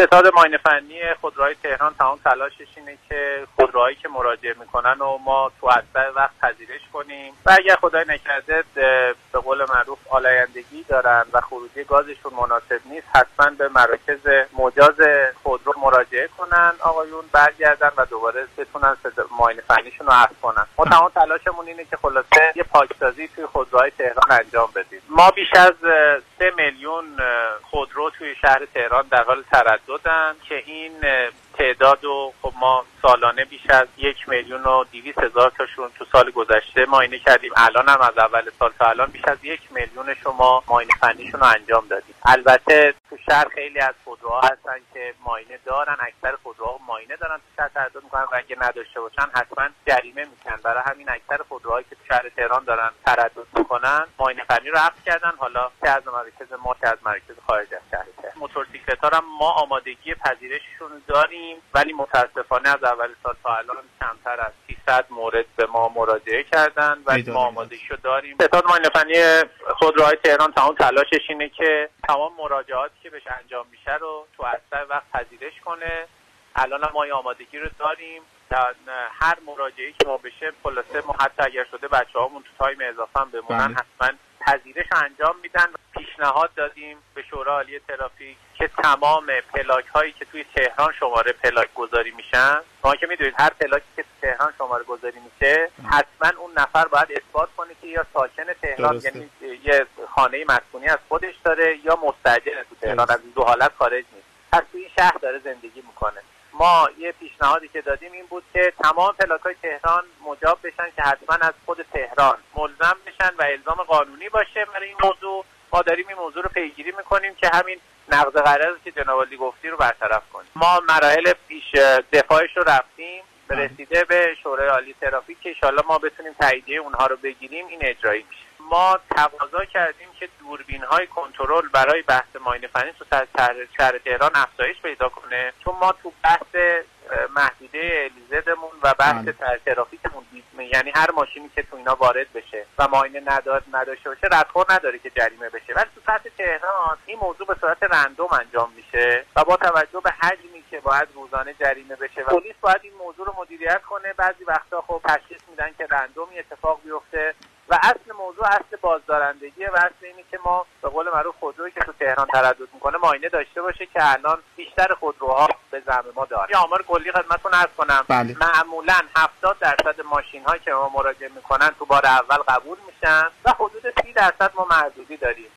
ستاد ماین فنی خودروهای تهران تمام تلاشش اینه که خودروهایی که مراجعه می‌کنن و ما تو اسرع وقت پذیرش کنیم. و اگر خدای نکرده به قول معروف آلایندگی دارن و خروجی گازشون مناسب نیست حتما به مراکز مجاز خودرو مراجعه کنن آقایون برگردن و دوباره بتونن ماین فنیشون رو عرض کنن. ما تمام تلاشمون اینه که خلاصه یه پاکسازی توی خودروهای تهران انجام بدیم. ما بیش از سه میلیون خودرو توی شهر تهران در حال ترددن که این تعداد و خب ما سالانه بیش از یک میلیون و دیویس هزار تاشون تو سال گذشته ماینه کردیم. الان هم از اول سال تا الان بیش از یک میلیون شما ماینه فنیشون رو انجام دادیم. البته تو شهر خیلی از خودروها هستن که ماینه دارن اکثر خودروها ماینه دارن تو شهر تردد می‌کنن و اگه نداشته باشن حتما جریمه می‌کنن. برای همین اکثر خودروهایی که تو شهر تهران دارن تردد می‌کنن ماینه فنی رو عقد کردن. حالا چه از مراکز ما چه از مراکز خارج از شهر. موتورسیکلت هم ما آمادگی پذیرششون داریم ولی متاسفانه از اول سال تا الان کمتر از 300 مورد به ما مراجعه کردن و ما آمادگیشو داریم. ستاد ماین فنی خودروهای تهران تمام تلاشش اینه که تمام مراجعاتی که بهش انجام میشه رو تو اسرع وقت پذیرش کنه. الان ما آمادگی رو داریم. در هر مراجعه که ما بشه خلاصه ما حتی اگر شده بچه هامون تو تایم اضافه هم بمونن حتما پذیرش انجام میدن پیشنهاد دادیم. شورای عالی ترافیک که تمام پلاک هایی که توی تهران شماره پلاک گذاری میشن. شما که می‌دونید هر پلاکی که توی تهران شماره گذاری میشه حتما اون نفر باید اثبات کنه که یا ساکن تهران یعنی یه خانه مسکونی از خودش داره یا مستجر تو تهران از دو حالت خارج نیست. پس توی شهر داره زندگی می‌کنه. ما یه پیشنهادی که دادیم این بود که تمام پلاک های تهران مجاب بشن که حتما از خود تهران ملزم بشن و الزام قانونی باشه برای این موضوع. ما داریم این موضوع رو پیگیری می‌کنیم که همین نقض قرارداد که جناب گفتی رو برطرف کنیم. ما مراحل پیش دفاعش رو رفتیم رسیده به شورای عالی ترافیک که انشالله ما بتونیم تاییدیه اونها رو بگیریم این اجرایی میشه. ما تقاضا کردیم که دوربین های کنترل برای بحث ماین فنی تو شهر تهران افزایش پیدا کنه. چون ما تو بحث محدوده الیزدمون و بحث بله. ترافیکمون یعنی هر ماشینی که تو اینا وارد بشه و ماینه نداد نداشته باشه ردخور نداره که جریمه بشه. ولی تو سطح تهران این موضوع به صورت رندوم انجام میشه و با توجه به حجمی که باید روزانه جریمه بشه و پلیس باید این موضوع رو مدیریت کنه. بعضی وقتا خب تشخیص میدن که رندومی اتفاق بیفته و اصل موضوع اصل بازدارندگیه و اصل اینه که ما به قول معروف خودرویی که تو تهران تردد می‌کنه ماینه داشته باشه که الان بیشتر خودروها به زعم ما داره یه آمار کلی خدمتتون عرض کنم. بله. معمولا 70 درصد ماشین هایی که ما مراجعه می‌کنن تو بار اول قبول میشن و حدود 30 درصد ما محدودی داریم.